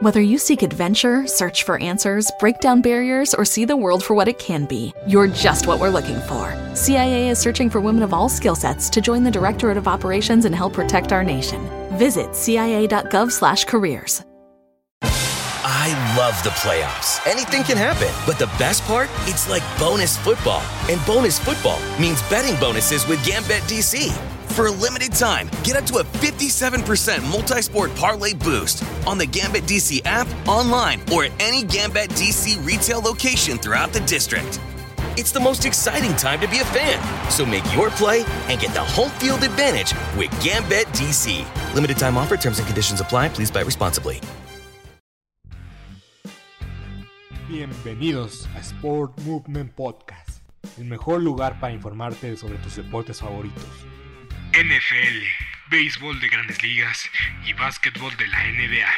Whether you seek adventure, search for answers, break down barriers, or see the world for what it can be, you're just what we're looking for. CIA is searching for women of all skill sets to join the Directorate of Operations and help protect our nation. Visit cia.gov/careers. I love the playoffs. Anything can happen. But the best part? It's like bonus football. And bonus football means betting bonuses with Gambit DC. For a limited time, get up to a 57% multi sport parlay boost on the Gambit DC app, online, or at any Gambit DC retail location throughout the district. It's the most exciting time to be a fan. So make your play and get the home field advantage with Gambit DC. Limited time offer, terms and conditions apply. Please buy responsibly. Bienvenidos a Sport Movement Podcast, el mejor lugar para informarte sobre tus deportes favoritos. NFL, béisbol de grandes ligas y básquetbol de la NBA.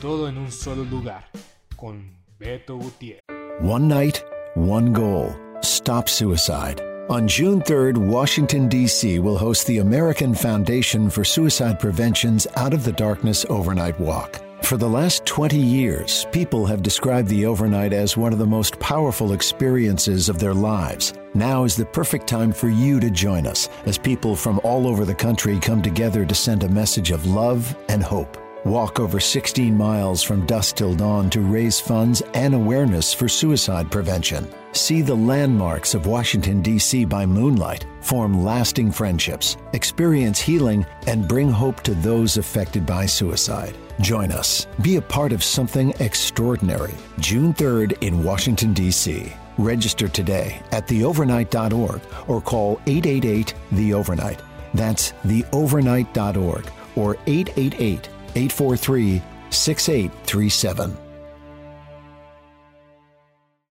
Todo en un solo lugar, con Beto Gutiérrez. One night, one goal. Stop suicide. On June 3rd, Washington, D.C. will host the American Foundation for Suicide Prevention's Out of the Darkness Overnight Walk. For the last 20 years, people have described the overnight as one of the most powerful experiences of their lives. Now is the perfect time for you to join us as people from all over the country come together to send a message of love and hope. Walk over 16 miles from dusk till dawn to raise funds and awareness for suicide prevention. See the landmarks of Washington, D.C. by moonlight, form lasting friendships, experience healing, and bring hope to those affected by suicide. Join us. Be a part of something extraordinary. June 3rd in Washington, D.C. Register today at theovernight.org or call 888 The Overnight. That's theovernight.org or 888 843 6837.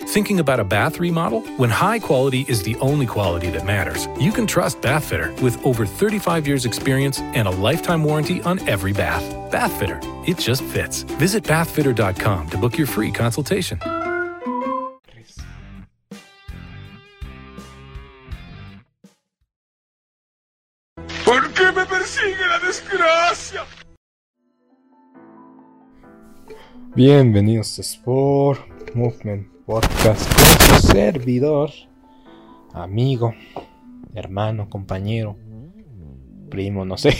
Thinking about a bath remodel? When high quality is the only quality that matters, you can trust Bathfitter with over 35 years' experience and a lifetime warranty on every bath. Bathfitter, it just fits. Visit bathfitter.com to book your free consultation. ¿Por qué me persigue la desgracia? Bienvenidos a Sport Movement Podcast con su servidor, amigo, hermano, compañero, primo, no sé.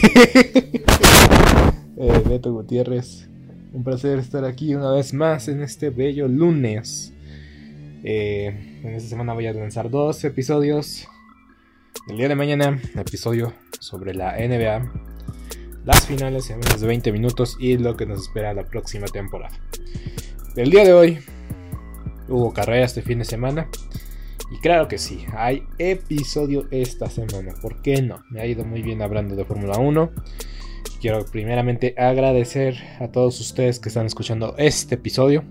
eh, Beto Gutiérrez, un placer estar aquí una vez más en este bello lunes. Eh, en esta semana voy a lanzar dos episodios. El día de mañana, episodio sobre la NBA, las finales en menos de 20 minutos y lo que nos espera la próxima temporada. El día de hoy hubo carrera este fin de semana. Y claro que sí, hay episodio esta semana. ¿Por qué no? Me ha ido muy bien hablando de Fórmula 1. Quiero primeramente agradecer a todos ustedes que están escuchando este episodio.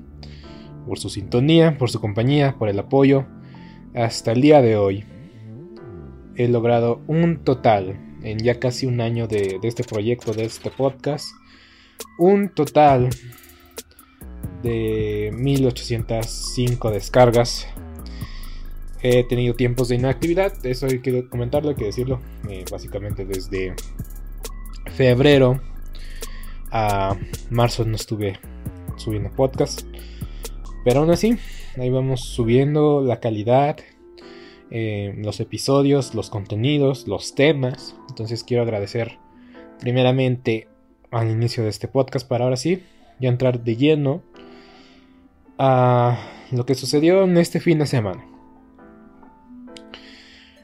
Por su sintonía, por su compañía, por el apoyo. Hasta el día de hoy he logrado un total, en ya casi un año de, de este proyecto, de este podcast. Un total de 1805 descargas. He tenido tiempos de inactividad, eso hay que comentarlo, hay que decirlo. Eh, básicamente desde febrero a marzo no estuve subiendo podcast. Pero aún así, ahí vamos subiendo la calidad, eh, los episodios, los contenidos, los temas. Entonces quiero agradecer primeramente al inicio de este podcast para ahora sí, ya entrar de lleno a lo que sucedió en este fin de semana.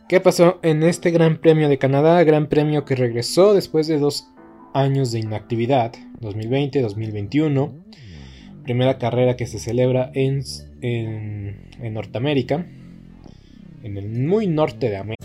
¿Qué pasó en este Gran Premio de Canadá? Gran Premio que regresó después de dos años de inactividad, 2020-2021. Primera carrera que se celebra en, en, en Norteamérica, en el muy norte de América.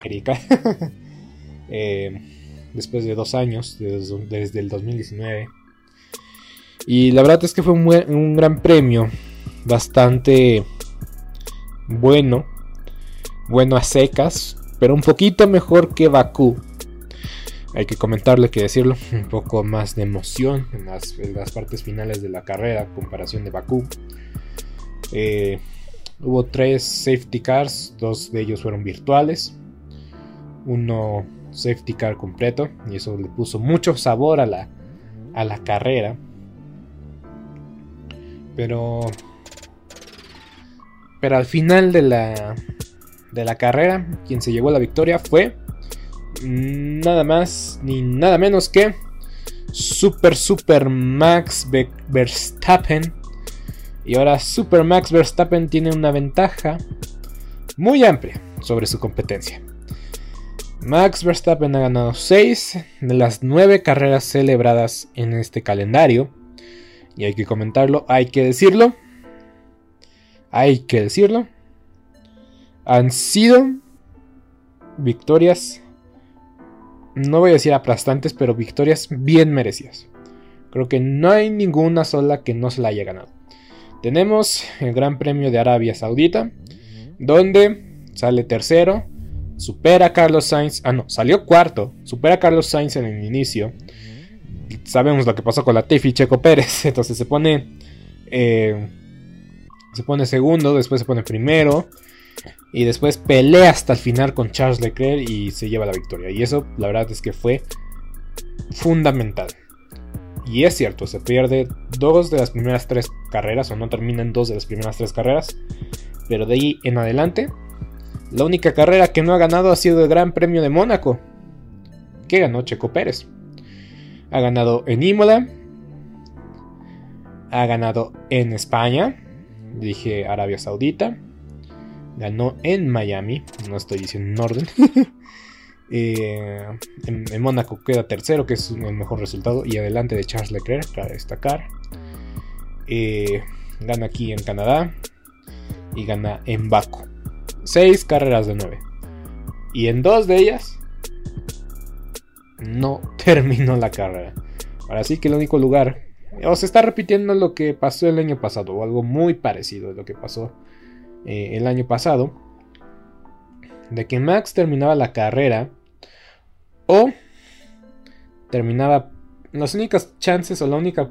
América. Eh, después de dos años, desde, el 2019. Y la verdad es que fue un, gran premio. Bastante bueno. Bueno a secas. Pero un poquito mejor que Bakú. Hay que comentarle que decirlo. Un poco más de emoción en las, en las partes finales de la carrera. Comparación de Bakú. Eh, hubo tres safety cars. Dos de ellos fueron virtuales uno safety car completo y eso le puso mucho sabor a la, a la carrera. Pero pero al final de la de la carrera quien se llevó la victoria fue nada más ni nada menos que Super Super Max Verstappen. Y ahora Super Max Verstappen tiene una ventaja muy amplia sobre su competencia. Max Verstappen ha ganado 6 de las 9 carreras celebradas en este calendario. Y hay que comentarlo, hay que decirlo. Hay que decirlo. Han sido victorias, no voy a decir aplastantes, pero victorias bien merecidas. Creo que no hay ninguna sola que no se la haya ganado. Tenemos el Gran Premio de Arabia Saudita, donde sale tercero supera a Carlos Sainz. Ah, no, salió cuarto. Supera a Carlos Sainz en el inicio. Sabemos lo que pasó con la Tiffy Checo Pérez. Entonces se pone. Eh, se pone segundo, después se pone primero. Y después pelea hasta el final con Charles Leclerc y se lleva la victoria. Y eso, la verdad es que fue fundamental. Y es cierto, se pierde dos de las primeras tres carreras, o no terminan dos de las primeras tres carreras. Pero de ahí en adelante, la única carrera que no ha ganado ha sido el Gran Premio de Mónaco, que ganó Checo Pérez. Ha ganado en Imola, ha ganado en España, dije Arabia Saudita, ganó en Miami, no estoy diciendo en orden. Eh, en, Mónaco queda tercero, que es el mejor resultado, y adelante de Charles Leclerc, para destacar. Eh, gana aquí en Canadá y gana en Baku. 6 carreras de 9. Y en dos de ellas no terminó la carrera. Ahora sí que el único lugar. O se está repitiendo lo que pasó el año pasado. O algo muy parecido a lo que pasó eh, el año pasado. De que Max terminaba la carrera. O terminaba. Las únicas chances o la única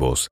nuevos,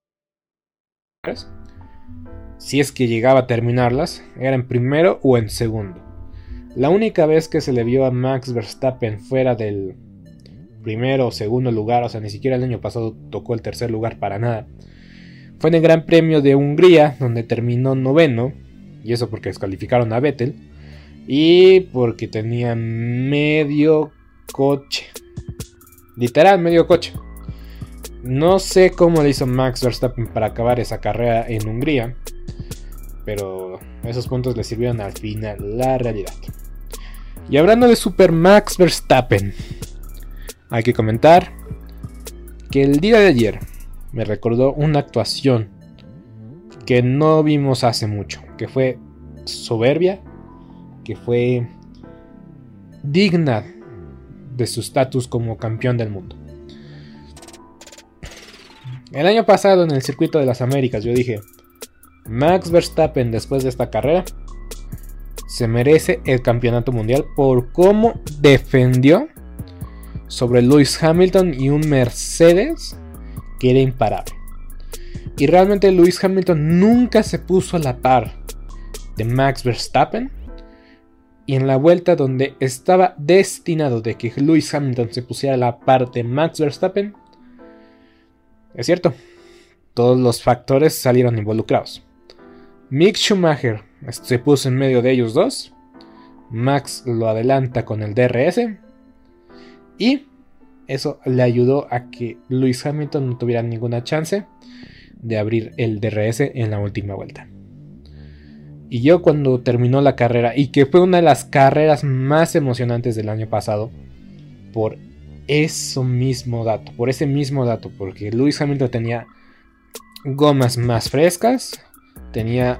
Si es que llegaba a terminarlas, era en primero o en segundo. La única vez que se le vio a Max Verstappen fuera del primero o segundo lugar, o sea, ni siquiera el año pasado tocó el tercer lugar para nada, fue en el Gran Premio de Hungría, donde terminó noveno, y eso porque descalificaron a Vettel, y porque tenía medio coche. Literal, medio coche. No sé cómo le hizo Max Verstappen para acabar esa carrera en Hungría. Pero esos puntos le sirvieron al final, la realidad. Y hablando de Super Max Verstappen, hay que comentar que el día de ayer me recordó una actuación que no vimos hace mucho, que fue soberbia, que fue digna de su estatus como campeón del mundo. El año pasado en el circuito de las Américas yo dije, Max Verstappen después de esta carrera se merece el campeonato mundial por cómo defendió sobre Lewis Hamilton y un Mercedes que era imparable. Y realmente Lewis Hamilton nunca se puso a la par de Max Verstappen. Y en la vuelta donde estaba destinado de que Lewis Hamilton se pusiera a la par de Max Verstappen, es cierto, todos los factores salieron involucrados. Mick Schumacher se puso en medio de ellos dos. Max lo adelanta con el DRS. Y eso le ayudó a que Lewis Hamilton no tuviera ninguna chance de abrir el DRS en la última vuelta. Y yo cuando terminó la carrera, y que fue una de las carreras más emocionantes del año pasado, por eso mismo dato, por ese mismo dato, porque Lewis Hamilton tenía gomas más frescas, tenía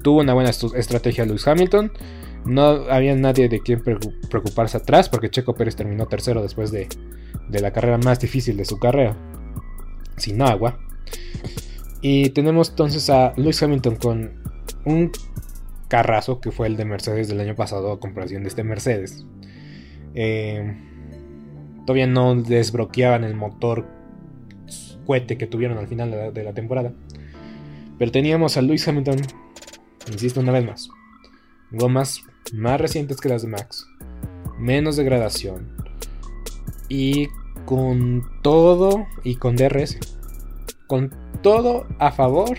Tuvo una buena estrategia Lewis Hamilton. No había nadie de quien preocuparse atrás porque Checo Pérez terminó tercero después de, la carrera más difícil de su carrera. Sin agua. Y tenemos entonces a Lewis Hamilton con un carrazo que fue el de Mercedes del año pasado a comparación de este Mercedes. Eh, todavía no desbloqueaban el motor cohete que tuvieron al final de la, temporada. Pero teníamos a Lewis Hamilton, insisto una vez más, gomas más recientes que las de Max, menos degradación y con todo y con DRS, con todo a favor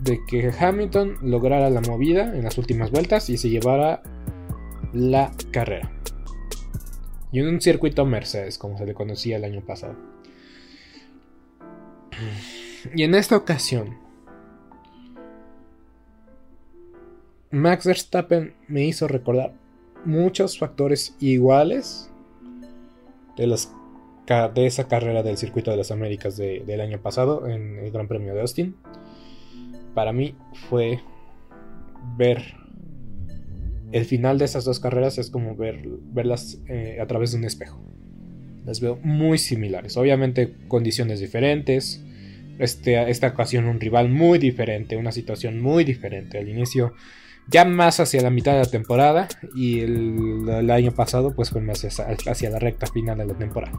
de que Hamilton lograra la movida en las últimas vueltas y se llevara la carrera. Y en un circuito Mercedes, como se le conocía el año pasado. Y en esta ocasión, Max Verstappen me hizo recordar muchos factores iguales de, las, de esa carrera del circuito de las Américas del año pasado en el Gran Premio de Austin. Para mí fue ver el final de esas dos carreras es como ver, verlas eh, a través de un espejo. Las veo muy similares. Obviamente condiciones diferentes. Este, esta ocasión un rival muy diferente, una situación muy diferente. Al inicio ya más hacia la mitad de la temporada y el, año pasado pues fue más hacia la recta final de la temporada.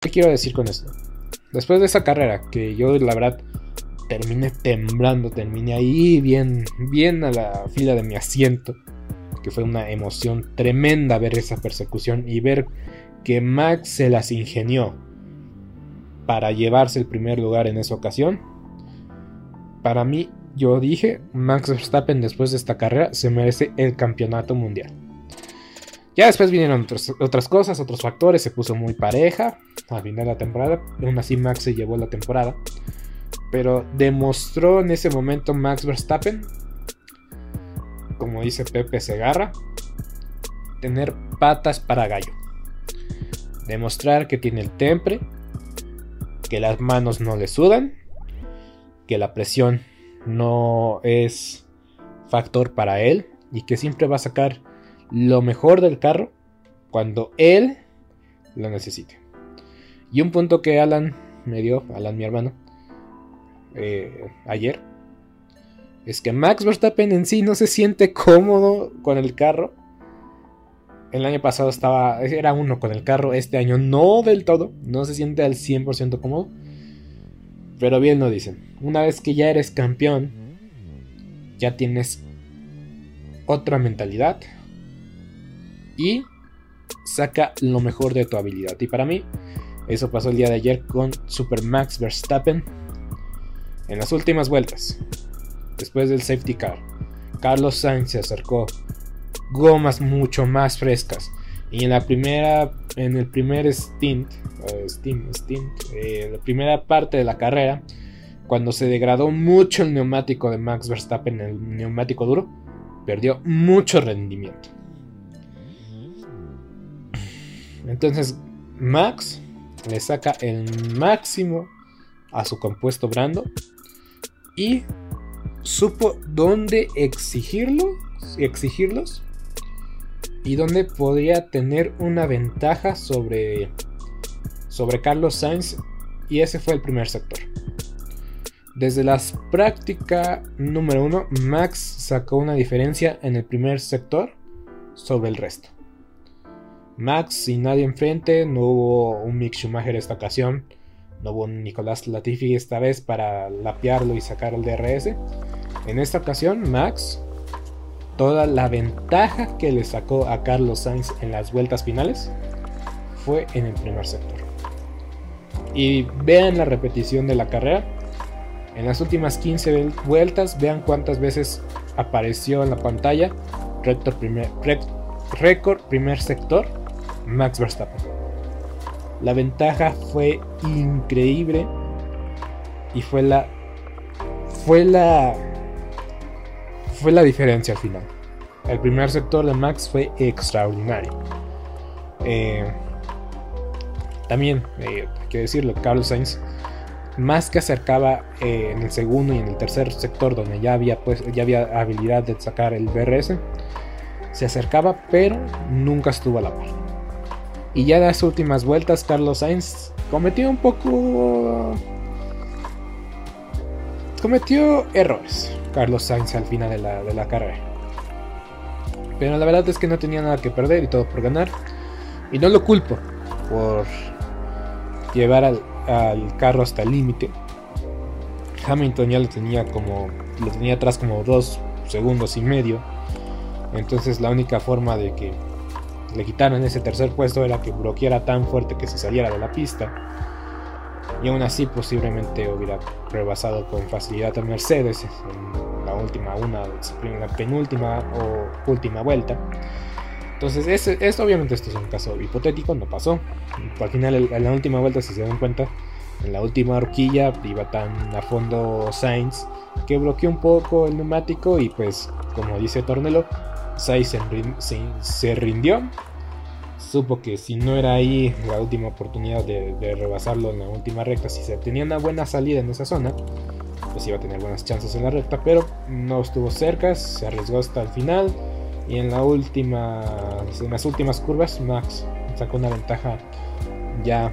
¿Qué quiero decir con esto? Después de esa carrera, que yo la verdad terminé temblando, terminé ahí bien, bien a la fila de mi asiento, que fue una emoción tremenda ver esa persecución y ver que Max se las ingenió para llevarse el primer lugar en esa ocasión. Para mí, yo dije, Max Verstappen después de esta carrera se merece el campeonato mundial. Ya después vinieron otras cosas, otros factores, se puso muy pareja a final de la temporada. Aún así Max se llevó la temporada. Pero demostró en ese momento Max Verstappen, como dice Pepe Segarra, tener patas para gallo. Demostrar que tiene el temple, que las manos no le sudan, que la presión no es factor para él y que siempre va a sacar lo mejor del carro cuando él lo necesite. Y un punto que Alan me dio, Alan mi hermano, eh, ayer, es que Max Verstappen en sí no se siente cómodo con el carro. El año pasado estaba, era uno con el carro, este año no del todo, no se siente al 100% cómodo. Pero bien lo dicen, una vez que ya eres campeón, ya tienes otra mentalidad, y saca lo mejor de tu habilidad. Y para mí, eso pasó el día de ayer con Super Max Verstappen en las últimas vueltas. Después del safety car, Carlos Sainz se acercó, gomas mucho más frescas. Y en la primera, en el primer stint, uh, stint, stint eh, la primera parte de la carrera, cuando se degradó mucho el neumático de Max Verstappen, el neumático duro, perdió mucho rendimiento. Entonces Max le saca el máximo a su compuesto Brando y supo dónde exigirlo, exigirlos y dónde podría tener una ventaja sobre sobre Carlos Sainz y ese fue el primer sector. Desde la práctica número 1, Max sacó una diferencia en el primer sector sobre el resto. Max sin nadie enfrente, no hubo un Mick Schumacher esta ocasión, no hubo un Nicolás Latifi esta vez para lapearlo y sacar el DRS. En esta ocasión, Max, toda la ventaja que le sacó a Carlos Sainz en las vueltas finales fue en el primer sector. Y vean la repetición de la carrera. En las últimas 15 vueltas, vean cuántas veces apareció en la pantalla récord récord primer sector Max Verstappen. La ventaja fue increíble y fue la fue la fue la diferencia al final. El primer sector de Max fue extraordinario. Eh, también, eh, hay que decirlo, Carlos Sainz más que acercaba eh, en el segundo y en el tercer sector donde ya había, pues, ya había habilidad de sacar el BRS, se acercaba pero nunca estuvo a la par. Y ya en las últimas vueltas Carlos Sainz cometió un poco... cometió errores Carlos Sainz al final de la, de la carrera. Pero la verdad es que no tenía nada que perder y todo por ganar. Y no lo culpo por llevar al, carro hasta el límite. Hamilton ya lo tenía como. lo tenía atrás como dos segundos y medio. Entonces la única forma de que le quitaran ese tercer puesto era que bloqueara tan fuerte que se saliera de la pista. Y aún así posiblemente hubiera rebasado con facilidad a Mercedes en la última, una, la penúltima o última vuelta. Entonces, es, obviamente esto es un caso hipotético, no pasó. Al final, en la última vuelta, si se dan cuenta, en la última horquilla iba tan a fondo Sainz que bloqueó un poco el neumático y pues, como dice Tornelo, Sainz se, rindió. Supo que si no era ahí la última oportunidad de, de rebasarlo en la última recta, si se tenía una buena salida en esa zona, pues iba a tener buenas chances en la recta, pero no estuvo cerca, se arriesgó hasta el final y en, la última, en las últimas curvas, Max sacó una ventaja ya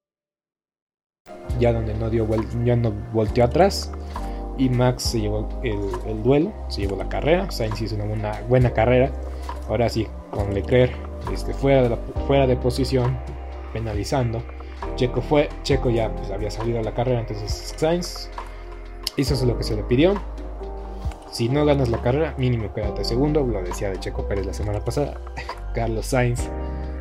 ya donde no dio ya no volteó atrás y Max se llevó el, duelo, se llevó la carrera, Sainz hizo una buena, carrera, ahora sí con Leclerc este, fuera, de fuera de posición, penalizando, Checo fue, Checo ya pues, había salido a la carrera, entonces Sainz hizo lo que se le pidió, si no ganas la carrera, mínimo quédate segundo, lo decía de Checo Pérez la semana pasada, Carlos Sainz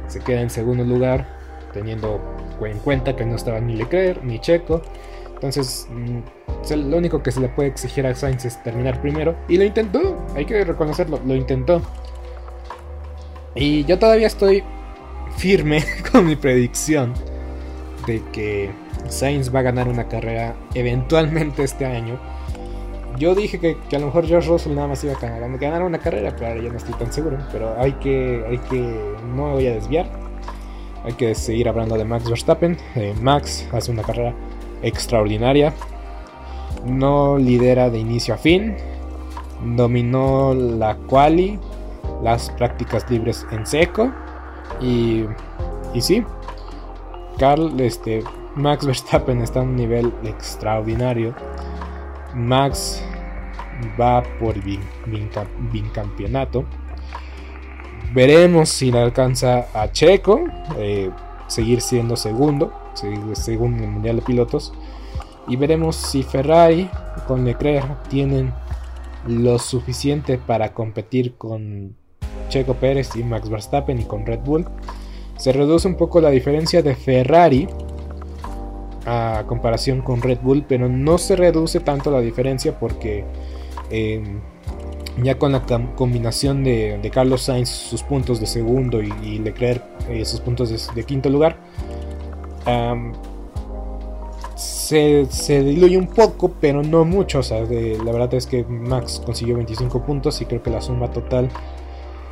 se queda en segundo lugar, teniendo en cuenta que no estaba ni Leclerc ni Checo. Entonces, mm, lo único que se le puede exigir a Sainz es terminar primero. Y lo intentó, hay que reconocerlo, lo intentó. Y yo todavía estoy firme con mi predicción de que Sainz va a ganar una carrera eventualmente este año. Yo dije que, a lo mejor George Russell nada más iba a ganar, una carrera, pero ahora ya no estoy tan seguro. Pero hay que, hay que, no me voy a desviar. Hay que seguir hablando de Max Verstappen. Eh, Max hace una carrera extraordinaria. No lidera de inicio a fin. Dominó la quali, las prácticas libres en seco. Y, y sí, Carl, este, Max Verstappen está a un nivel extraordinario. Max va por bicampeonato. Veremos si le alcanza a Checo, eh, seguir siendo segundo, en el Mundial de Pilotos. Y veremos si Ferrari con Leclerc tienen lo suficiente para competir con Checo Pérez y Max Verstappen y con Red Bull. Se reduce un poco la diferencia de Ferrari a comparación con Red Bull, pero no se reduce tanto la diferencia porque em, ya con la combinación de, Carlos Sainz sus puntos de segundo y, Leclerc eh, sus puntos de, quinto lugar, se, diluye un poco, pero no mucho. O sea, la verdad es que Max consiguió 25 puntos y creo que la suma total,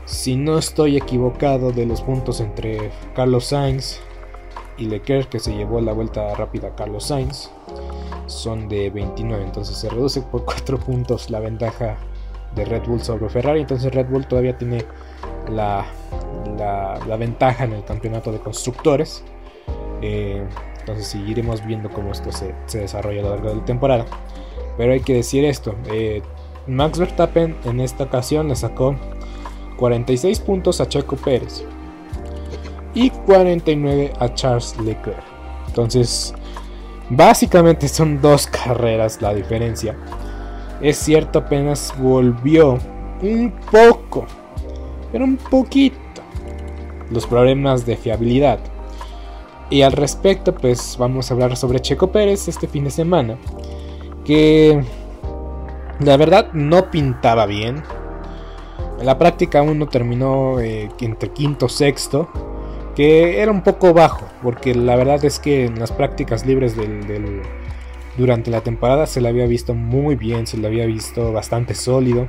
si no estoy equivocado, de los puntos entre Carlos Sainz y Leclerc, que se llevó la vuelta rápida a Carlos Sainz, son de 29. Entonces se reduce por 4 puntos la ventaja de Red Bull sobre Ferrari. Entonces Red Bull todavía tiene la, la, ventaja en el campeonato de constructores. Eh, entonces seguiremos viendo cómo esto se, desarrolla a lo largo de la temporada. Pero hay que decir esto. Eh, Max Verstappen en esta ocasión le sacó 46 puntos a Checo Pérez y 49 a Charles Leclerc. Entonces, básicamente son dos carreras la diferencia. Es cierto, apenas volvió un poco, pero un poquito, los problemas de fiabilidad. Y al respecto, pues vamos a hablar sobre Checo Pérez este fin de semana. Que la verdad no pintaba bien. En la práctica uno terminó eh, entre quinto sexto. Que era un poco bajo. Porque la verdad es que en las prácticas libres del durante la temporada se le había visto muy bien, se le había visto bastante sólido,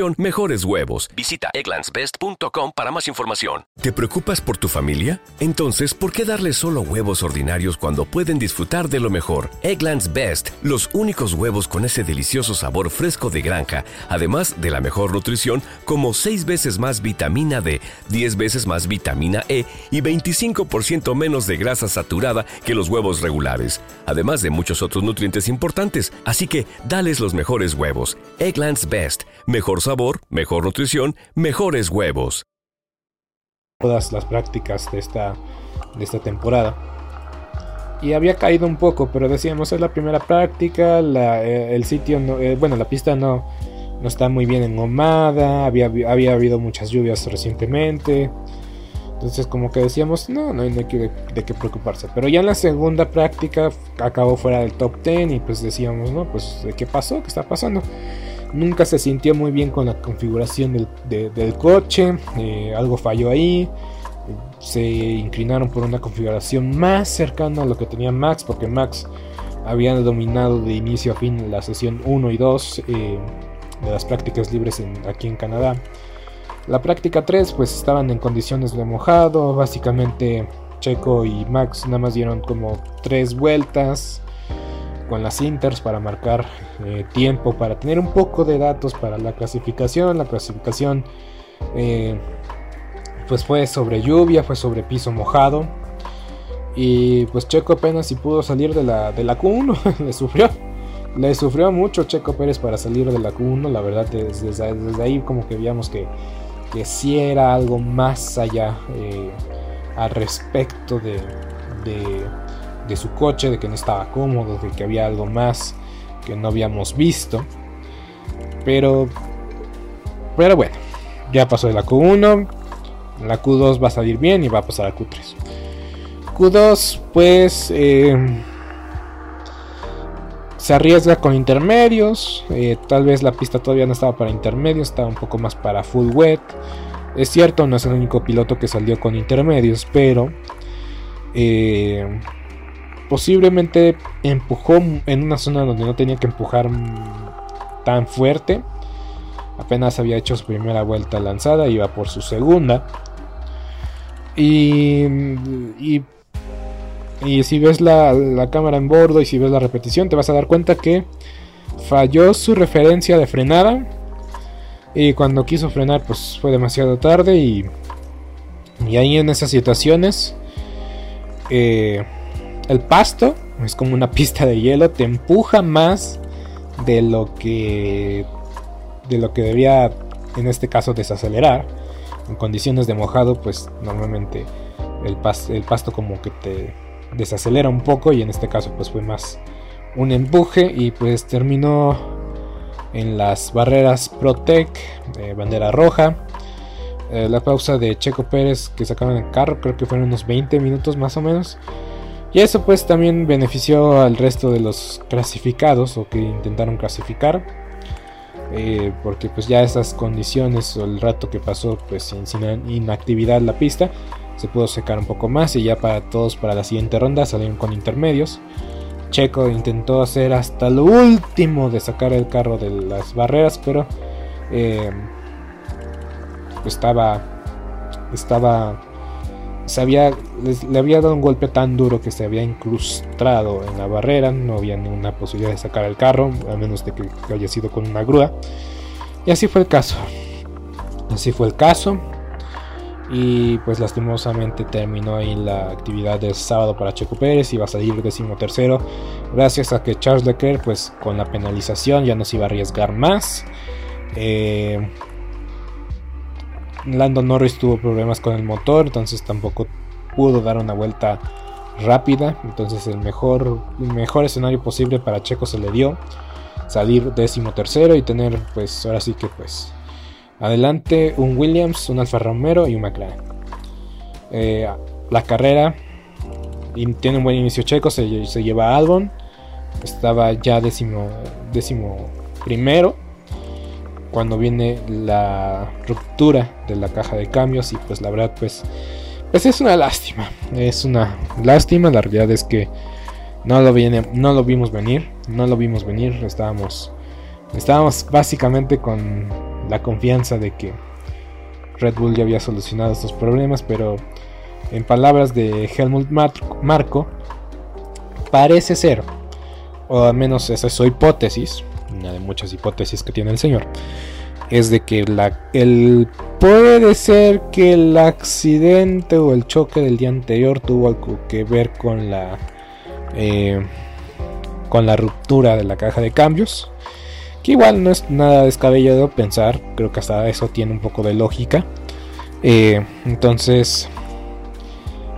mejores huevos. Visita egglandsbest.com para más información. ¿Te preocupas por tu familia? Entonces, ¿por qué darles solo huevos ordinarios cuando pueden disfrutar de lo mejor? Egglands Best, los únicos huevos con ese delicioso sabor fresco de granja, además de la mejor nutrición, como 6 veces más vitamina D, 10 veces más vitamina E y 25% menos de grasa saturada que los huevos regulares, además de muchos otros nutrientes importantes. Así que, dales los mejores huevos. Egglands Best, mejor sabor, mejor nutrición, mejores huevos todas las prácticas de esta, de esta temporada. Y había caído un poco, pero decíamos, es la primera práctica, eh, el sitio, no, eh, bueno, la pista no, no está muy bien engomada, había, había habido muchas lluvias recientemente. Entonces como que decíamos, no, no hay de qué, preocuparse. Pero ya en la segunda práctica acabó fuera del top 10 y pues decíamos, no, pues ¿qué pasó? ¿Qué está pasando? Nunca se sintió muy bien con la configuración del, coche, eh, algo falló ahí. Se inclinaron por una configuración más cercana a lo que tenía Max, porque Max había dominado de inicio a fin la sesión 1 y 2 eh, de las prácticas libres aquí en Canadá. La práctica 3 pues estaban en condiciones de mojado, básicamente Checo y Max nada más dieron como 3 vueltas con las Inters para marcar eh, tiempo, para tener un poco de datos para la clasificación. La clasificación eh, pues fue sobre lluvia, fue sobre piso mojado. Y pues Checo apenas si pudo salir de la, de la Q1, le sufrió. Le sufrió mucho Checo Pérez para salir de la Q1. La verdad, desde, desde ahí como que veíamos que, que sí era algo más allá eh, al respecto de, de su coche, de que no estaba cómodo, de que había algo más que no habíamos visto. Pero, pero bueno, ya pasó de la Q1, la Q2 va a salir bien y va a pasar a Q3. Q2 pues eh, se arriesga con intermedios, eh, tal vez la pista todavía no estaba para intermedios, estaba un poco más para full wet. Es cierto, no es el único piloto que salió con intermedios, pero eh, posiblemente empujó en una zona donde no tenía que empujar tan fuerte. Apenas había hecho su primera vuelta lanzada, iba por su segunda. Y, y, si ves la, la, cámara en bordo y si ves la repetición, te vas a dar cuenta que falló su referencia de frenada. Y cuando quiso frenar, pues fue demasiado tarde. Y, y ahí en esas situaciones, eh, el pasto es como una pista de hielo, te empuja más de lo que de lo que debía en este caso desacelerar. En condiciones de mojado, pues normalmente el, el pasto como que te desacelera un poco y en este caso pues fue más un empuje y pues terminó en las barreras Protec, de bandera roja. Eh, la pausa de Checo Pérez que sacaron el carro, creo que fueron unos 20 minutos más o menos. Y eso pues también benefició al resto de los clasificados o que intentaron clasificar. Eh, porque pues ya esas condiciones o el rato que pasó pues sin, inactividad la pista se pudo secar un poco más y ya para todos para la siguiente ronda salieron con intermedios. Checo intentó hacer hasta lo último de sacar el carro de las barreras, pero eh, estaba estaba se había, le había dado un golpe tan duro que se había incrustado en la barrera, no había ninguna posibilidad de sacar el carro, a menos de que haya sido con una grúa. Y así fue el caso. Así fue el caso. Y pues lastimosamente terminó ahí la actividad del sábado para Checo Pérez. Iba a salir décimo tercero. Gracias a que Charles Leclerc pues con la penalización ya no se iba a arriesgar más. Eh, Lando Norris tuvo problemas con el motor, entonces tampoco pudo dar una vuelta rápida. Entonces el mejor, mejor escenario posible para Checo se le dio. Salir décimo tercero y tener pues ahora sí que pues adelante un Williams, un Alfa Romero y un McLaren. Eh, la carrera y tiene un buen inicio Checo, se, lleva a Albon. Estaba ya décimo primero cuando viene la ruptura de la caja de cambios y pues la verdad pues pues es una lástima es una lástima. La realidad es que no lo viene no lo vimos venir no lo vimos venir. Estábamos estábamos básicamente con la confianza de que Red Bull ya había solucionado estos problemas pero en palabras de Helmut Marco parece ser o al menos esa es su hipótesis una de muchas hipótesis que tiene el señor, es de que la, el, puede ser que el accidente o el choque del día anterior tuvo algo que ver con la, eh, con la ruptura de la caja de cambios. Que igual no es nada descabellado pensar, creo que hasta eso tiene un poco de lógica. Eh, entonces,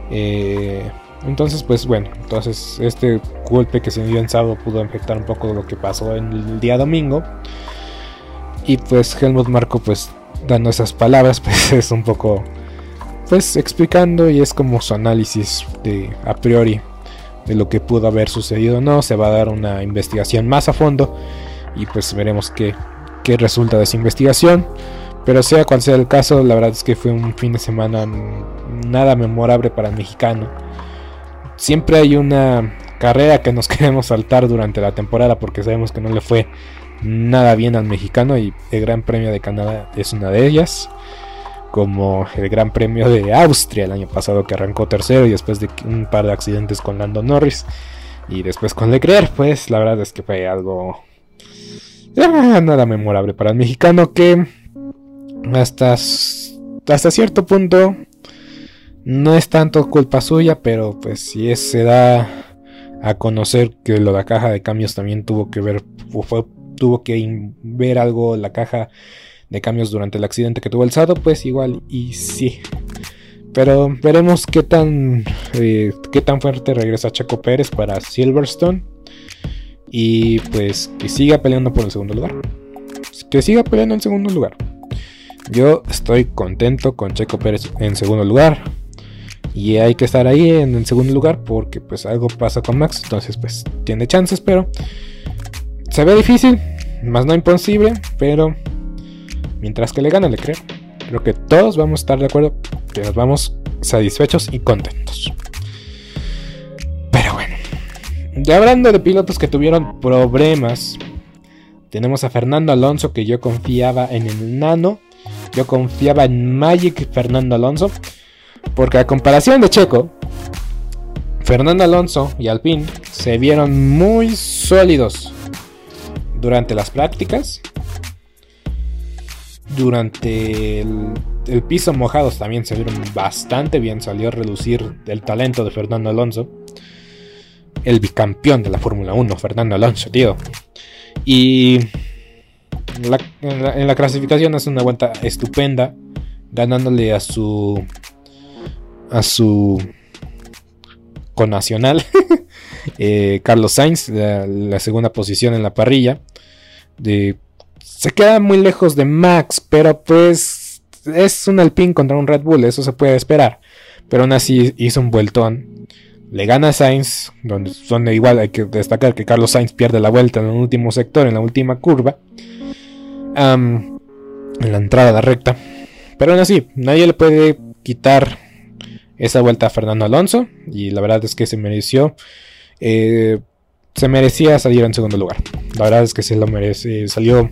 eh, entonces, pues bueno, entonces este golpe que se dio en sábado pudo afectar un poco lo que pasó en el día domingo. Y pues Helmut Marco, pues dando esas palabras, pues es un poco, pues explicando y es como su análisis de a priori de lo que pudo haber sucedido. No, se va a dar una investigación más a fondo y pues veremos qué, qué resulta de esa investigación. Pero sea cual sea el caso, la verdad es que fue un fin de semana nada memorable para el mexicano siempre hay una carrera que nos queremos saltar durante la temporada porque sabemos que no le fue nada bien al mexicano y el Gran Premio de Canadá es una de ellas. Como el Gran Premio de Austria el año pasado que arrancó tercero y después de un par de accidentes con Lando Norris y después con Leclerc, pues la verdad es que fue algo ah, nada memorable para el mexicano que hasta, hasta cierto punto no es tanto culpa suya, pero pues si se da a conocer que lo de la caja de cambios también tuvo que ver, tuvo que ver algo la caja de cambios durante el accidente que tuvo el Sado, pues igual y sí. Pero veremos qué tan, eh, qué tan fuerte regresa Chaco Pérez para Silverstone. Y pues que siga peleando por el segundo lugar. Que siga peleando en segundo lugar. Yo estoy contento con Checo Pérez en segundo lugar Y hay que estar ahí en el segundo lugar porque pues algo pasa con Max. Entonces pues tiene chances, pero se ve difícil, más no imposible, pero mientras que le gana le creo. Creo que todos vamos a estar de acuerdo que nos vamos satisfechos y contentos. Pero bueno, ya hablando de pilotos que tuvieron problemas, tenemos a Fernando Alonso que yo confiaba en el Nano, yo confiaba en Magic Fernando Alonso, porque a comparación de Checo, Fernando Alonso y Alpine se vieron muy sólidos durante las prácticas durante el, piso mojados también se vieron bastante bien. Salió a relucir el talento de Fernando Alonso. El bicampeón de la Fórmula 1, Fernando Alonso, tío. Y en, la, clasificación hace una vuelta estupenda. Ganándole a su. A su. Con Nacional. Eh, Carlos Sainz, la, segunda posición en la parrilla. Se queda muy lejos de Max, pero pues es un Alpine contra un Red Bull, eso se puede esperar. Pero aún así hizo un vueltón. Le gana a Sainz, donde, igual hay que destacar que Carlos Sainz pierde la vuelta en el último sector, en la última curva. en la entrada de la recta. Pero aún así, nadie le puede quitar esa vuelta a Fernando Alonso. Y la verdad es que se mereció. Eh, se merecía salir en segundo lugar. La verdad es que se lo merece. Salió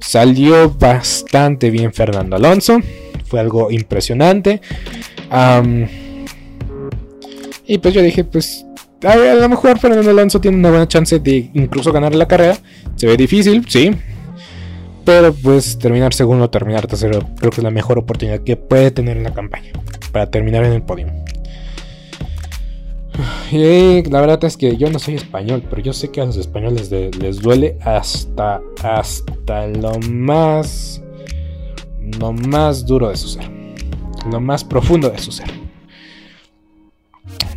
Salió bastante bien Fernando Alonso. Fue algo impresionante. y pues yo dije, pues a, lo mejor Fernando Alonso tiene una buena chance de incluso ganar la carrera. Se ve difícil, sí. Pero pues terminar segundo terminar tercero creo que es la mejor oportunidad que puede tener en la campaña. Para terminar en el podio. Y la verdad es que yo no soy español, pero yo sé que a los españoles les duele hasta, hasta lo más, lo más duro de su ser, lo más profundo de su ser.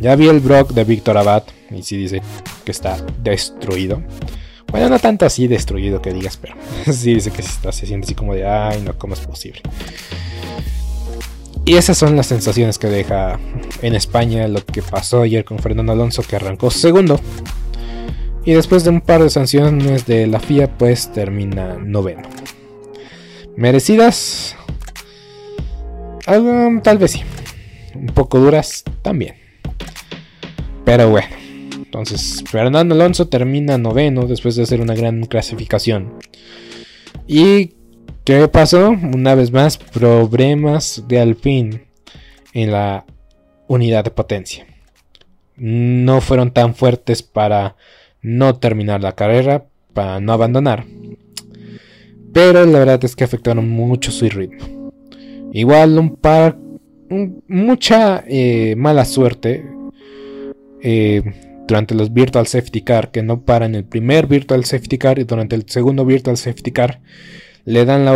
Ya vi el blog de Víctor Abad y sí dice que está destruido. Bueno, no tanto así destruido que digas, pero sí dice que se, siente así como de, ay, no, ¿cómo es posible? Y esas son las sensaciones que deja en España lo que pasó ayer con Fernando Alonso que arrancó segundo. Y después de un par de sanciones de la FIA pues termina noveno. ¿Merecidas? Tal vez sí. Un poco duras también. Pero bueno. Entonces Fernando Alonso termina noveno después de hacer una gran clasificación. Y ¿Qué pasó? Una vez más, problemas de Alpine en la unidad de potencia. No fueron tan fuertes para no terminar la carrera, para no abandonar. Pero la verdad es que afectaron mucho su ritmo. Igual un par, mucha eh, mala suerte eh, durante los Virtual Safety Car, que no paran el primer Virtual Safety Car y durante el segundo Virtual Safety Car le dan la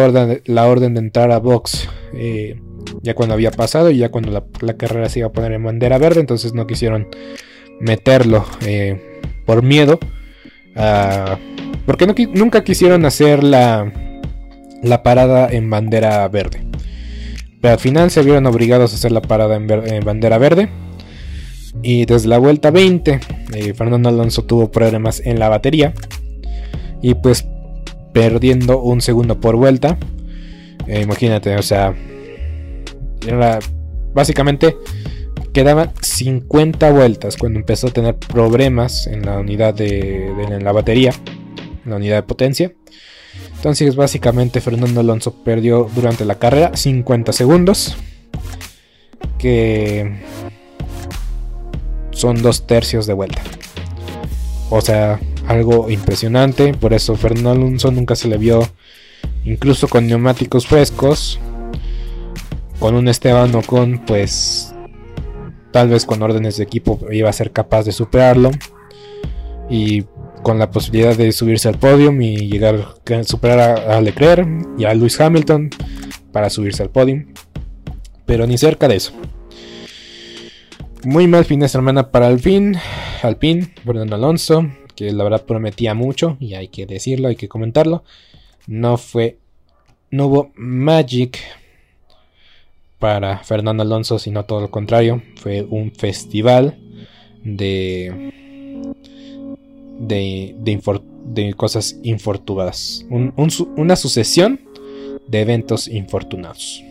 orden, de entrar a box eh, ya cuando había pasado y ya cuando la, carrera se iba a poner en bandera verde, entonces no quisieron meterlo eh, por miedo. porque nunca quisieron hacer la parada en bandera verde. Pero al final se vieron obligados a hacer la parada en, bandera verde. Y desde la vuelta 20, eh, Fernando Alonso tuvo problemas en la batería. Y pues perdiendo un segundo por vuelta. Eh, imagínate, o sea, era básicamente quedaban 50 vueltas cuando empezó a tener problemas en la unidad de, en la batería, en la unidad de potencia. Entonces básicamente Fernando Alonso perdió durante la carrera 50 segundos, que son dos tercios de vuelta. O sea, algo impresionante. Por eso Fernando Alonso nunca se le vio, incluso con neumáticos frescos, con un Esteban Ocon, pues tal vez con órdenes de equipo iba a ser capaz de superarlo. Y con la posibilidad de subirse al podio y llegar a superar a, Leclerc y a Lewis Hamilton para subirse al podio. Pero ni cerca de eso. Muy mal fin de semana para Alpine, Alpine, Fernando Alonso, que la verdad prometía mucho y hay que decirlo, hay que comentarlo. No fue, no hubo Magic para Fernando Alonso, sino todo lo contrario. Fue un festival de, de, de, cosas infortunadas. una sucesión de eventos infortunados.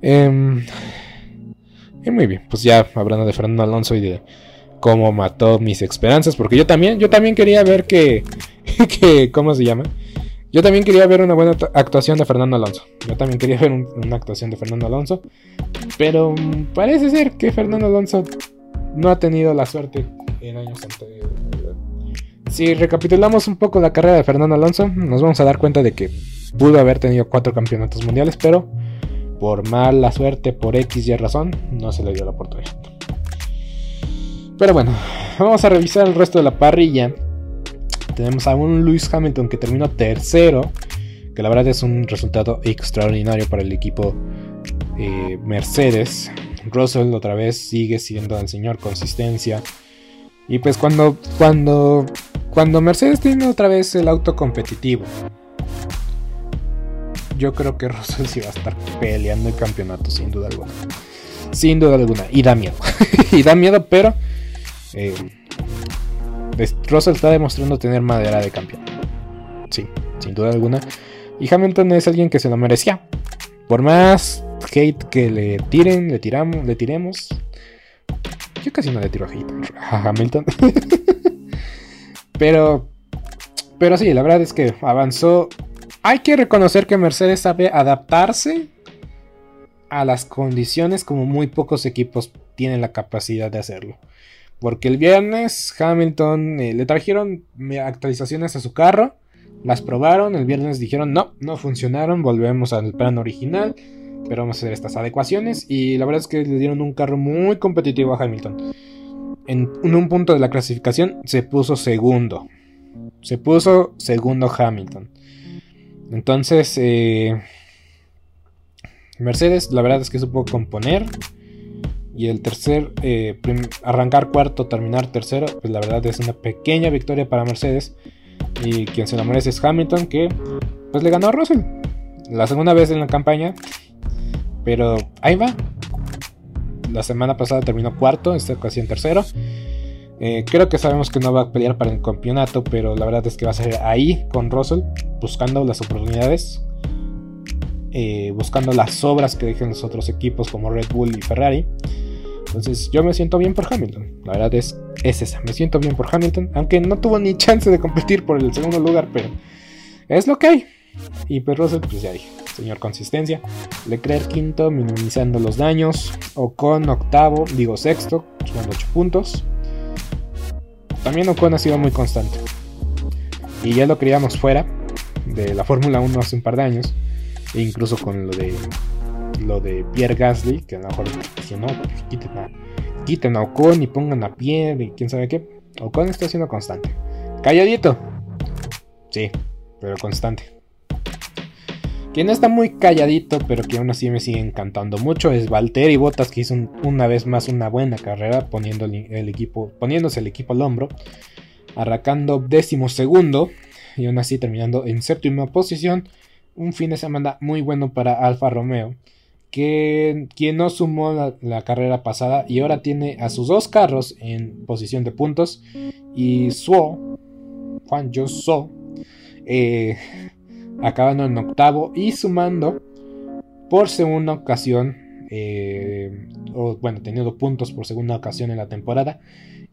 Em, y muy bien, pues ya hablando de Fernando Alonso y de cómo mató mis esperanzas, porque yo también, yo también quería ver que, que ¿cómo se llama? Yo también quería ver una buena actuación de Fernando Alonso. Yo también quería ver una actuación de Fernando Alonso. Pero parece ser que Fernando Alonso no ha tenido la suerte en años anteriores. Si recapitulamos un poco la carrera de Fernando Alonso, nos vamos a dar cuenta de que pudo haber tenido cuatro campeonatos mundiales, pero por mala suerte, por X y razón, no se le dio la oportunidad. Pero bueno, vamos a revisar el resto de la parrilla. Tenemos a un Lewis Hamilton que terminó tercero, que la verdad es un resultado extraordinario para el equipo eh, Mercedes. Russell otra vez sigue siendo el señor consistencia. Y pues cuando, cuando, cuando Mercedes tiene otra vez el auto competitivo, yo creo que Russell sí va a estar peleando el campeonato, sin duda alguna. Sin duda alguna. Y da miedo. y da miedo, pero eh, Russell está demostrando tener madera de campeón. Sí, sin duda alguna. Y Hamilton es alguien que se lo merecía. Por más hate que le tiren, le tiramos, le tiremos. Yo casi no le tiro hate a Hamilton. pero, pero sí, la verdad es que avanzó hay que reconocer que Mercedes sabe adaptarse a las condiciones como muy pocos equipos tienen la capacidad de hacerlo. Porque el viernes Hamilton eh, le trajeron actualizaciones a su carro, las probaron, el viernes dijeron no, no funcionaron, volvemos al plan original, pero vamos a hacer estas adecuaciones y la verdad es que le dieron un carro muy competitivo a Hamilton. En un punto de la clasificación se puso segundo. Se puso segundo Hamilton. Entonces, eh, Mercedes, la verdad es que supo componer. Y el tercer, eh, arrancar cuarto, terminar tercero, pues la verdad es una pequeña victoria para Mercedes. Y quien se lo merece es Hamilton, que pues le ganó a Russell. La segunda vez en la campaña. Pero ahí va. La semana pasada terminó cuarto, esta ocasión tercero. Eh, creo que sabemos que no va a pelear para el campeonato, pero la verdad es que va a ser ahí con Russell, buscando las oportunidades, eh, buscando las obras que dejen los otros equipos como Red Bull y Ferrari. Entonces yo me siento bien por Hamilton, la verdad es, es esa, me siento bien por Hamilton, aunque no tuvo ni chance de competir por el segundo lugar, pero es lo que hay. Y pues Russell, pues ya dije, señor consistencia. Leclerc quinto, minimizando los daños. Ocon octavo, digo sexto, sumando 8 puntos. También Ocon ha sido muy constante. Y ya lo queríamos fuera de la Fórmula 1 hace un par de años. E incluso con lo de lo de Pierre Gasly, que a lo mejor dije, no, pues quiten a, quiten a Ocon y pongan a Pierre y quién sabe qué. Ocon está siendo constante. Calladito. Sí, pero constante. Quien está muy calladito, pero que aún así me sigue encantando mucho, es Valtteri Bottas, que hizo una vez más una buena carrera poniendo el equipo, poniéndose el equipo al hombro, arrancando décimo segundo y aún así terminando en séptima posición. Un fin de semana muy bueno para Alfa Romeo, que quien no sumó la, carrera pasada y ahora tiene a sus dos carros en posición de puntos y Suo, Juan Joso, eh, acabando en octavo y sumando por segunda ocasión, eh, bueno, teniendo puntos por segunda ocasión en la temporada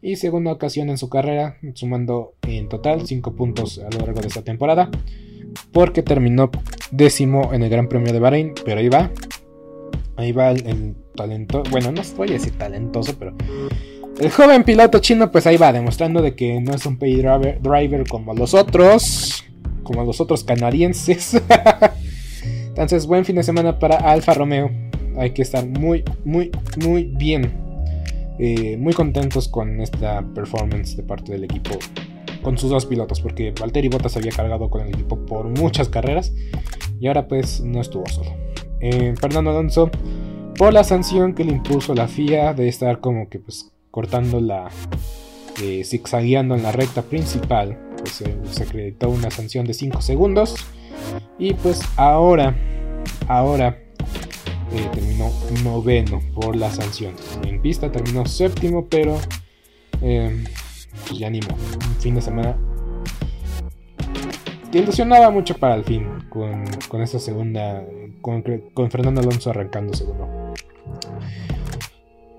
y segunda ocasión en su carrera, sumando en total 5 puntos a lo largo de esta temporada, porque terminó décimo en el Gran Premio de Bahrein, pero ahí va, ahí va el, talento, bueno, no voy a decir talentoso, pero el joven piloto chino, pues ahí va, demostrando de que no es un pay driver, driver como los otros como los otros canadienses. Entonces, buen fin de semana para Alfa Romeo. Hay que estar muy, muy, muy bien. Eh, muy contentos con esta performance de parte del equipo. Con sus dos pilotos. Porque Valtteri Bottas había cargado con el equipo por muchas carreras. Y ahora pues no estuvo solo. Eh, Fernando Alonso. Por la sanción que le impuso la FIA de estar como que pues cortando la... Eh, zigzagueando en la recta principal pues se acreditó una sanción de 5 segundos. Y pues ahora, ahora eh, terminó noveno por la sanción. En pista terminó séptimo, pero eh, pues ya animó. Un fin de semana que ilusionaba mucho para el fin con, con esta segunda, con, con Fernando Alonso arrancando segundo.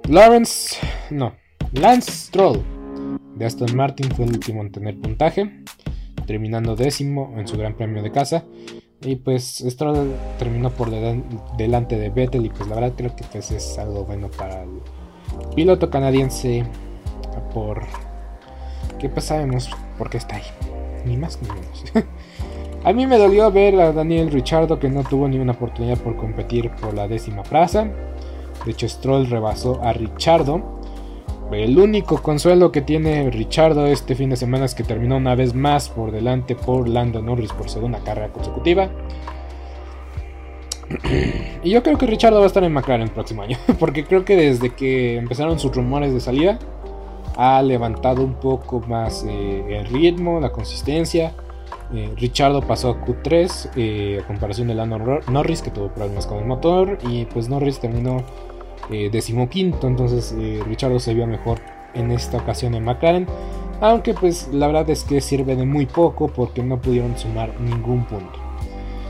Lawrence, no, Lance Stroll de Aston Martin fue el último en tener puntaje, terminando décimo en su Gran Premio de casa. Y pues Stroll terminó por delante de Vettel y pues la verdad creo que pues es algo bueno para el piloto canadiense por que pues sabemos por qué está ahí. Ni más ni menos. a mí me dolió ver a Daniel Richardo que no tuvo ni una oportunidad por competir por la décima plaza. De hecho Stroll rebasó a Richardo el único consuelo que tiene Richardo este fin de semana es que terminó una vez más por delante por Lando Norris por segunda carrera consecutiva. Y yo creo que Richardo va a estar en McLaren el próximo año, porque creo que desde que empezaron sus rumores de salida ha levantado un poco más eh, el ritmo, la consistencia. Eh, Richardo pasó a Q3 eh, a comparación de Lando Norris que tuvo problemas con el motor y pues Norris terminó eh, decimoquinto, entonces eh, se vio mejor en esta ocasión en McLaren, aunque pues la verdad es que sirve de muy poco porque no pudieron sumar ningún punto.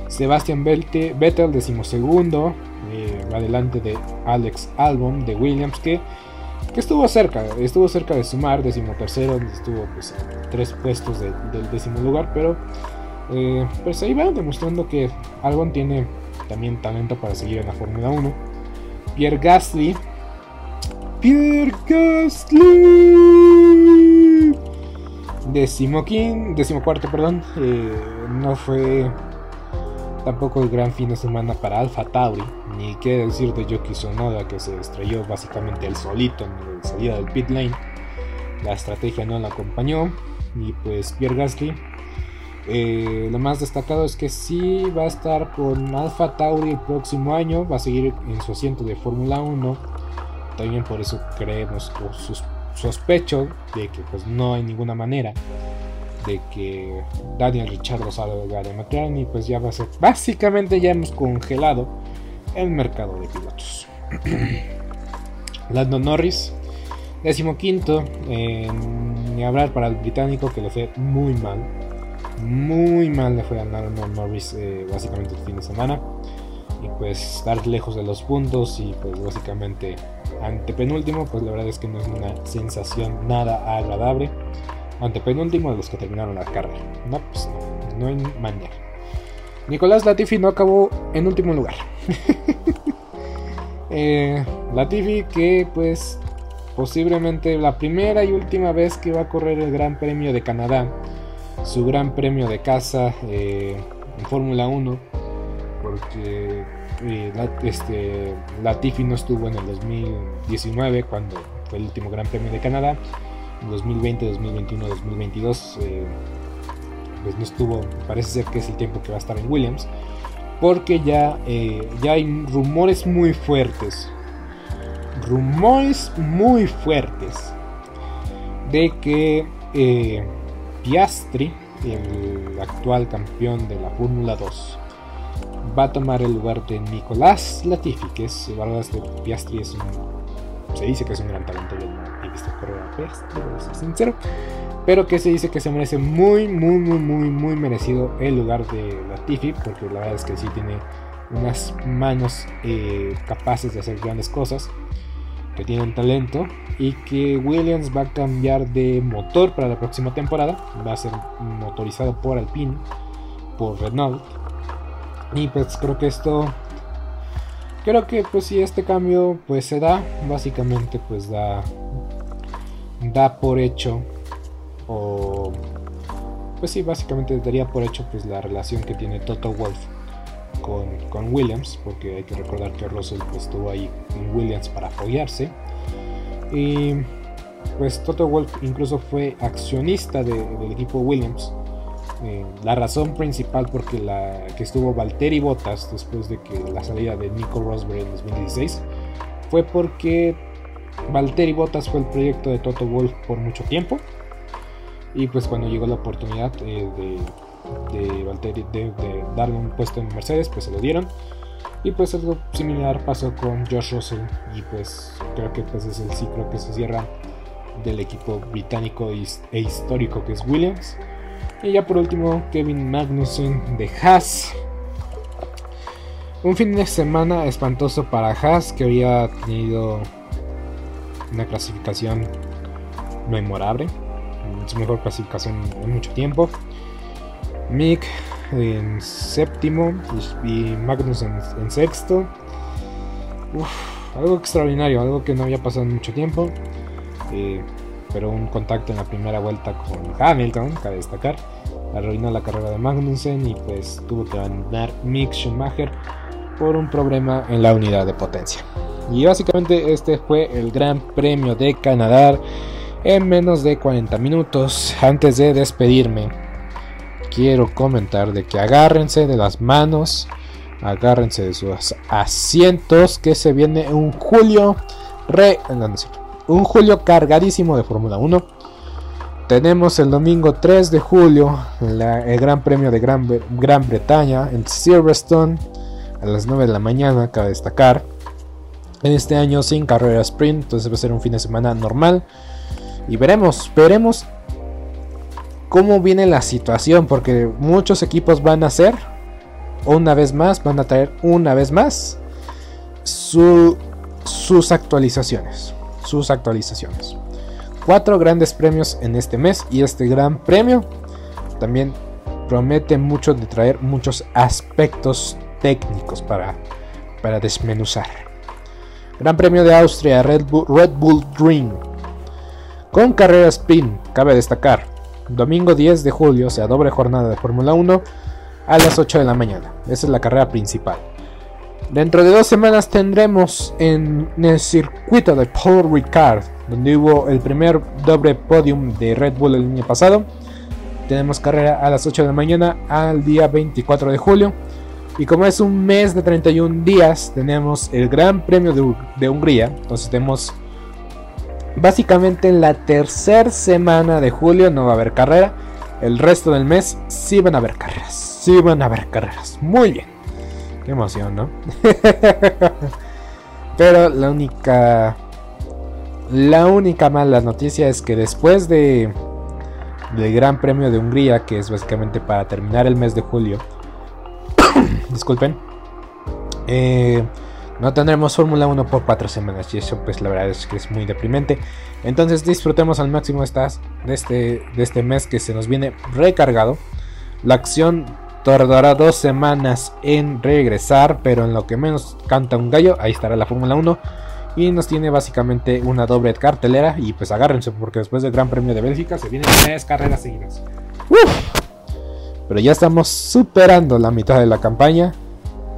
Sebastian Vettel, decimosegundo, eh, adelante de Alex Albon de Williams, que, que, estuvo cerca, estuvo cerca de sumar, decimotercero, estuvo pues tres puestos del décimo lugar, pero eh, pues ahí va demostrando que Albon tiene también talento para seguir en la Fórmula 1 Pierre Gasly. Pierre Gasly. Décimo, cuarto, perdón. Eh, no fue tampoco el gran fin de semana para Alfa Tauri. Ni qué decir de Yoki Sonoda que se estrelló básicamente el solito en la salida del pit lane. La estrategia no la acompañó. Y pues Pierre Gasly eh, lo más destacado es que sí va a estar con Alfa Tauri el próximo año, va a seguir en su asiento de Fórmula 1. También por eso creemos o sospecho de que pues no hay ninguna manera de que Daniel Richardo salga de McLaren y pues ya va a ser básicamente ya hemos congelado el mercado de pilotos. Lando Norris, décimo quinto, ni hablar para el británico que le fue muy mal muy mal le fue a Lando Norris eh, básicamente el fin de semana. Y pues estar lejos de los puntos y pues básicamente ante penúltimo, pues la verdad es que no es una sensación nada agradable. Ante penúltimo de los que terminaron la carrera. No, pues no, no hay manera. Nicolás Latifi no acabó en último lugar. eh, Latifi que pues posiblemente la primera y última vez que va a correr el Gran Premio de Canadá su gran premio de casa eh, en Fórmula 1, porque eh, este, Latifi no estuvo en el 2019 cuando fue el último gran premio de Canadá, en 2020, 2021, 2022 pues no estuvo, parece ser que es el tiempo que va a estar en Williams, porque ya, eh, ya hay rumores muy fuertes, rumores muy fuertes de que Piastri, el actual campeón de la Fórmula 2, va a tomar el lugar de Nicolás Latifi, que es, la verdad, este Piastri es un, se dice que es un gran talento, yo no he visto correr a Piastri, voy a ser sincero, pero que se dice que se merece muy, muy, muy, muy, muy merecido el lugar de Latifi, porque la verdad es que sí tiene unas manos eh, capaces de hacer grandes cosas que tienen talento y que Williams va a cambiar de motor para la próxima temporada. Va a ser motorizado por Alpine, por Renault. Y pues creo que esto creo que pues si este cambio pues se da, básicamente pues da da por hecho o pues sí, básicamente daría por hecho pues la relación que tiene Toto Wolf con, Williams, porque hay que recordar que Russell pues, estuvo ahí en Williams para apoyarse. Y pues Toto Wolff incluso fue accionista del equipo Williams. Eh, la razón principal porque la que estuvo Valtteri Bottas después de que la salida de Nico Rosberg en 2016 fue porque Valtteri Bottas fue el proyecto de Toto Wolff por mucho tiempo y pues cuando llegó la oportunidad eh, de de, de, darle un puesto en Mercedes, pues se lo dieron. Y pues algo similar pasó con Josh Russell y pues creo que pues es el ciclo que se cierra del equipo británico e histórico que es Williams. Y ya por último Kevin Magnussen de Haas. Un fin de semana espantoso para Haas que había tenido una clasificación memorable, su mejor clasificación en mucho tiempo. Mick en séptimo y Magnus en, sexto. algo extraordinario, algo que no había pasado en mucho tiempo. Eh, pero un contacto en la primera vuelta con Hamilton, cabe destacar, arruinó la carrera de Magnussen y pues tuvo que abandonar Mick Schumacher por un problema en la unidad de potencia. Y básicamente este fue el Gran Premio de Canadá en menos de 40 minutos. Antes de despedirme, quiero comentar de que agárrense de las manos, agárrense de sus asientos, que se viene un julio re, un julio cargadísimo de Fórmula 1. Tenemos el domingo 3 de julio el Gran Premio de Gran, Gran Bretaña en Silverstone a las 9 de la mañana, cabe destacar. En este año sin carrera sprint, entonces va a ser un fin de semana normal. Y veremos, veremos cómo viene la situación, porque muchos equipos van a hacer, una vez más, van a traer una vez más sus actualizaciones. Sus actualizaciones. Cuatro grandes premios en este mes y este gran premio también promete mucho de traer muchos aspectos técnicos para, para desmenuzar. Gran Premio de Austria, Red Bull, Red Bull Dream. Con carrera spin, cabe destacar, domingo 10 de julio, o sea, doble jornada de Fórmula 1 a las 8 de la mañana. Esa es la carrera principal. Dentro de dos semanas tendremos en el circuito de Paul Ricard, donde hubo el primer doble podium de Red Bull el año pasado. Tenemos carrera a las 8 de la mañana al día 24 de julio. Y como es un mes de 31 días, tenemos el Gran Premio de, Hungría. Entonces tenemos básicamente en la tercera semana de julio no va a haber carrera. El resto del mes sí van a haber carreras. Sí van a haber carreras. Muy bien. Qué emoción, ¿no? Pero la única... La única mala noticia es que después de... Del Gran Premio de Hungría, que es básicamente para terminar el mes de julio disculpen. Eh, no tendremos Fórmula 1 por 4 semanas y eso pues la verdad es que es muy deprimente. Entonces disfrutemos al máximo estas, de, este, de este mes que se nos viene recargado. La acción tardará dos semanas en regresar, pero en lo que menos canta un gallo, ahí estará la Fórmula 1. Y nos tiene básicamente una doble cartelera. Y pues agárrense porque después del Gran Premio de Bélgica se vienen tres carreras seguidas. Pero ya estamos superando la mitad de la campaña.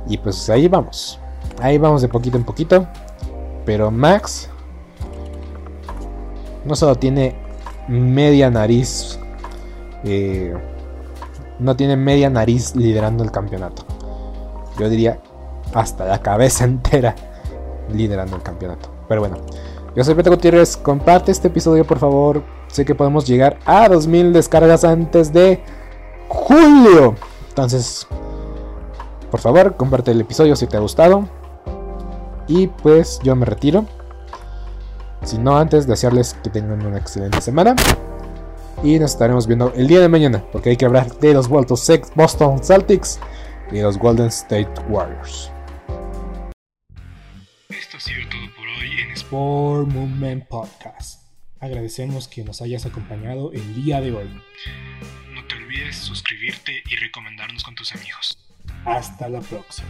Y pues ahí vamos. Ahí vamos de poquito en poquito. Pero Max no solo tiene media nariz. Eh, no tiene media nariz liderando el campeonato. Yo diría hasta la cabeza entera liderando el campeonato. Pero bueno, yo soy Beto Gutiérrez. Comparte este episodio por favor. Sé que podemos llegar a 2000 descargas antes de julio. Entonces, por favor, comparte el episodio si te ha gustado. Y pues yo me retiro. Si no, antes desearles que tengan una excelente semana. Y nos estaremos viendo el día de mañana, porque hay que hablar de los Boston Celtics y los Golden State Warriors. Esto ha sido todo por hoy en Sport Movement Podcast. Agradecemos que nos hayas acompañado el día de hoy suscribirte y recomendarnos con tus amigos. Hasta la próxima.